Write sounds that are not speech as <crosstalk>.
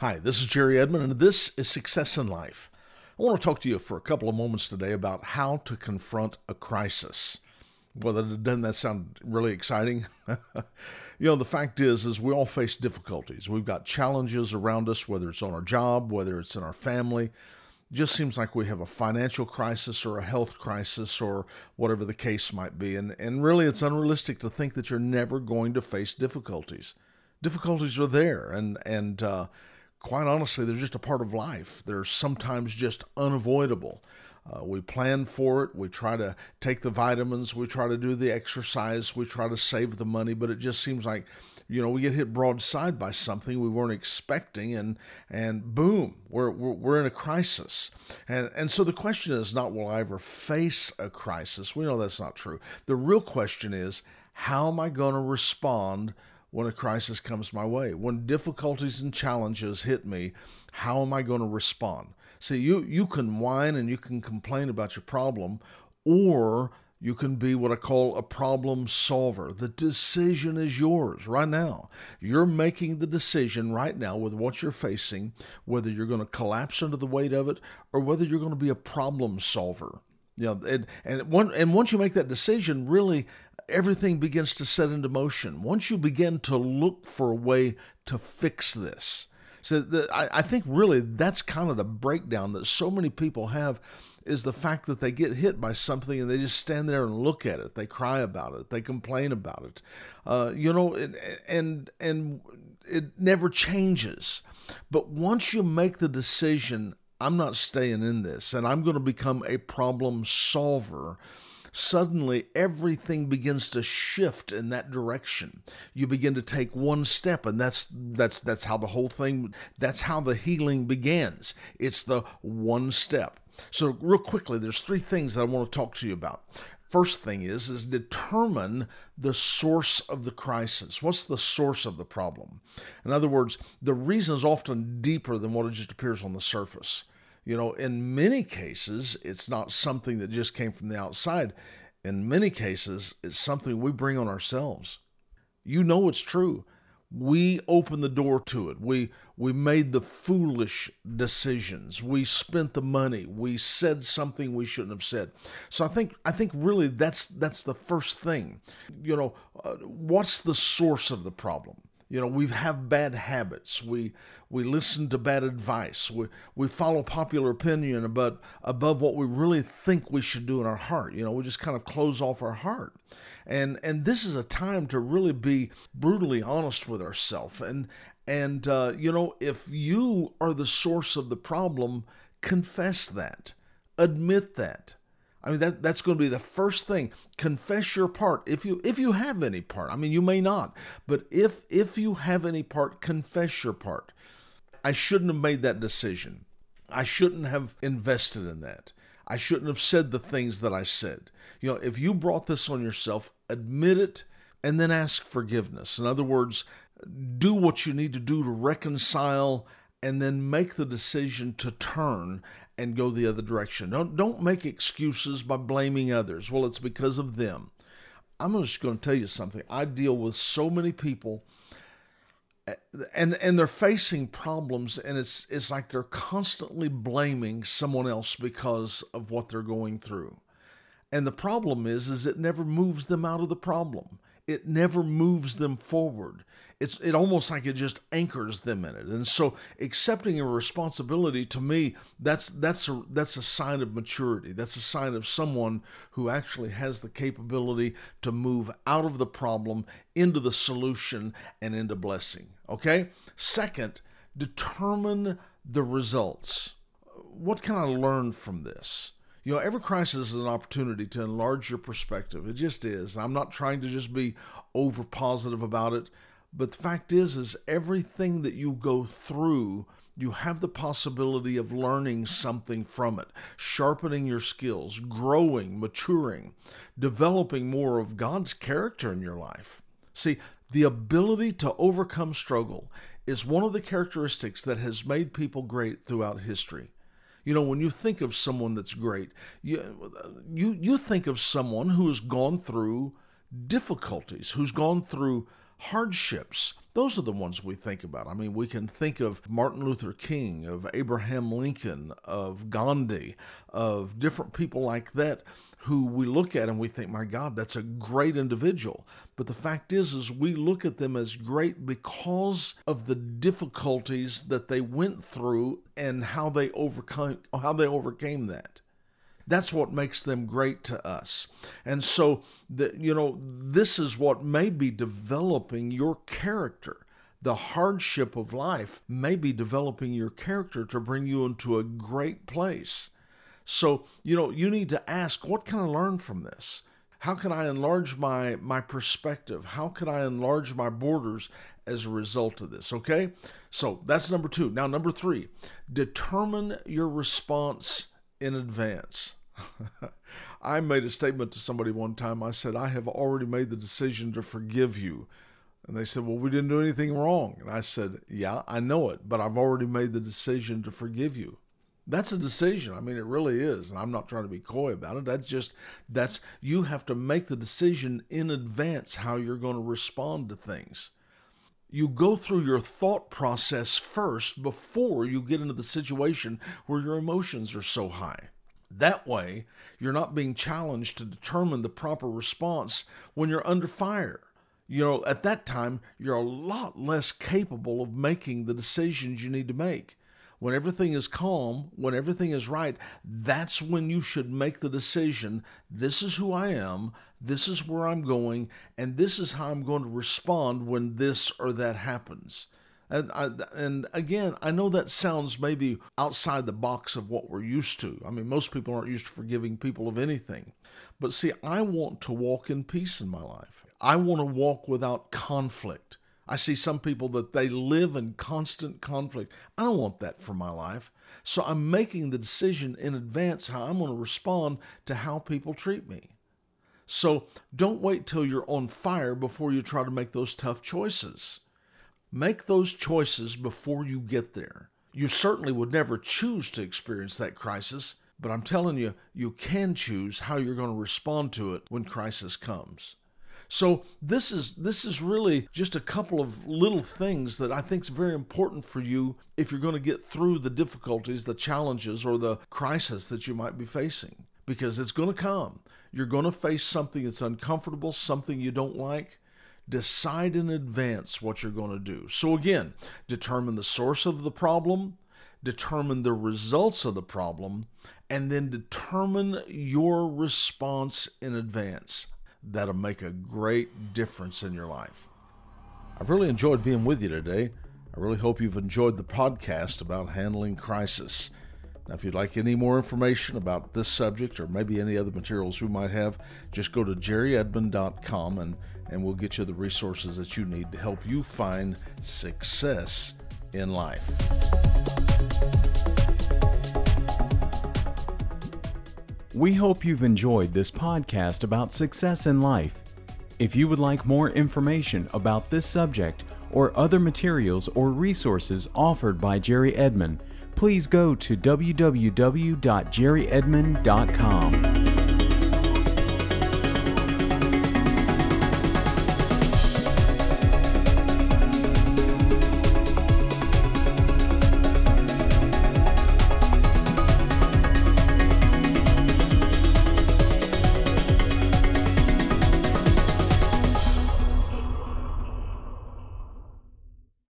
Hi, this is Jerry Edmond, and this is Success in Life. I want to talk to you for a couple of moments today about how to confront a crisis. Well, doesn't that sound really exciting? <laughs> you know, the fact is, is we all face difficulties. We've got challenges around us, whether it's on our job, whether it's in our family. It just seems like we have a financial crisis or a health crisis or whatever the case might be. And, and really, it's unrealistic to think that you're never going to face difficulties. Difficulties are there, and and uh, quite honestly, they're just a part of life. They're sometimes just unavoidable. Uh, we plan for it. We try to take the vitamins. We try to do the exercise. We try to save the money, but it just seems like, you know, we get hit broadside by something we weren't expecting, and and boom, we're we're, we're in a crisis. And and so the question is not will I ever face a crisis? We know that's not true. The real question is how am I going to respond when a crisis comes my way. When difficulties and challenges hit me, how am I going to respond? See, you, you can whine and you can complain about your problem, or you can be what I call a problem solver. The decision is yours right now. You're making the decision right now with what you're facing, whether you're going to collapse under the weight of it or whether you're going to be a problem solver. You know, and and one and once you make that decision, really everything begins to set into motion. Once you begin to look for a way to fix this. So the, I, I think really that's kind of the breakdown that so many people have is the fact that they get hit by something and they just stand there and look at it. They cry about it. They complain about it. Uh, you know, and, and and it never changes. But once you make the decision, I'm not staying in this, and I'm going to become a problem solver suddenly everything begins to shift in that direction. You begin to take one step, and that's that's that's how the whole thing. That's how the healing begins. It's the one step. So real quickly, there's three things that I want to talk to you about. First thing is is determine the source of the crisis. What's the source of the problem? In other words, the reason is often deeper than what it just appears on the surface. You know, in many cases, it's not something that just came from the outside. In many cases, it's something we bring on ourselves. You know it's true. We opened the door to it. We we made the foolish decisions. We spent the money. We said something we shouldn't have said. So I think I think really that's that's the first thing. You know, uh, what's the source of the problem? You know, we have bad habits. We we listen to bad advice. We we follow popular opinion about above what we really think we should do in our heart. You know, we just kind of close off our heart. And and this is a time to really be brutally honest with ourselves. And and uh, you know, if you are the source of the problem, confess that. Admit that. I mean that that's going to be the first thing. Confess your part if you if you have any part. I mean you may not, but if if you have any part, confess your part. I shouldn't have made that decision. I shouldn't have invested in that. I shouldn't have said the things that I said. You know, if you brought this on yourself, admit it and then ask forgiveness. In other words, do what you need to do to reconcile and then make the decision to turn and go the other direction. Don't don't make excuses by blaming others. Well, it's because of them. I'm just going to tell you something. I deal with so many people eh, and and they're facing problems and it's it's like they're constantly blaming someone else because of what they're going through. And the problem is is it never moves them out of the problem. It never moves them forward it's it almost like it just anchors them in it. And so accepting a responsibility to me, that's that's a that's a sign of maturity. That's a sign of someone who actually has the capability to move out of the problem into the solution and into blessing. Okay? Second, determine the results. What can I learn from this? You know, every crisis is an opportunity to enlarge your perspective. It just is. I'm not trying to just be over positive about it. But the fact is, is everything that you go through, you have the possibility of learning something from it, sharpening your skills, growing, maturing, developing more of God's character in your life. See, the ability to overcome struggle is one of the characteristics that has made people great throughout history. You know, when you think of someone that's great, you, you, you think of someone who has gone through difficulties, who's gone through hardships. Those are the ones we think about. I mean, we can think of Martin Luther King, of Abraham Lincoln, of Gandhi, of different people like that who we look at and we think, my God, that's a great individual. But the fact is, is we look at them as great because of the difficulties that they went through and how they overcome how they overcame that. That's what makes them great to us. And so, the, you know, this is what may be developing your character. The hardship of life may be developing your character to bring you into a great place. So, you know, you need to ask, what can I learn from this? How can I enlarge my my perspective? How can I enlarge my borders as a result of this? Okay? So, that's number 2. Now, number 3, determine your response in advance. <laughs> I made a statement to somebody one time. I said, I have already made the decision to forgive you. And they said, Well, we didn't do anything wrong. And I said, Yeah, I know it, but I've already made the decision to forgive you. That's a decision. I mean, it really is. And I'm not trying to be coy about it. That's just, that's, you have to make the decision in advance how you're going to respond to things. You go through your thought process first before you get into the situation where your emotions are so high. That way, you're not being challenged to determine the proper response when you're under fire. You know, at that time, you're a lot less capable of making the decisions you need to make. When everything is calm, when everything is right, that's when you should make the decision this is who I am, this is where I'm going, and this is how I'm going to respond when this or that happens. And, I, and again, I know that sounds maybe outside the box of what we're used to. I mean, most people aren't used to forgiving people of anything. But see, I want to walk in peace in my life. I want to walk without conflict. I see some people that they live in constant conflict. I don't want that for my life. So I'm making the decision in advance how I'm going to respond to how people treat me. So don't wait till you're on fire before you try to make those tough choices. Make those choices before you get there. You certainly would never choose to experience that crisis, but I'm telling you, you can choose how you're going to respond to it when crisis comes. So this is this is really just a couple of little things that I think is very important for you if you're going to get through the difficulties, the challenges or the crisis that you might be facing because it's going to come. You're going to face something that's uncomfortable, something you don't like, decide in advance what you're going to do. So, again, determine the source of the problem, determine the results of the problem, and then determine your response in advance. That'll make a great difference in your life. I've really enjoyed being with you today. I really hope you've enjoyed the podcast about handling crisis. Now, if you'd like any more information about this subject or maybe any other materials we might have, just go to jerryedmond.com and, and we'll get you the resources that you need to help you find success in life. We hope you've enjoyed this podcast about success in life. If you would like more information about this subject or other materials or resources offered by Jerry Edmond, please go to www.jerryedmond.com.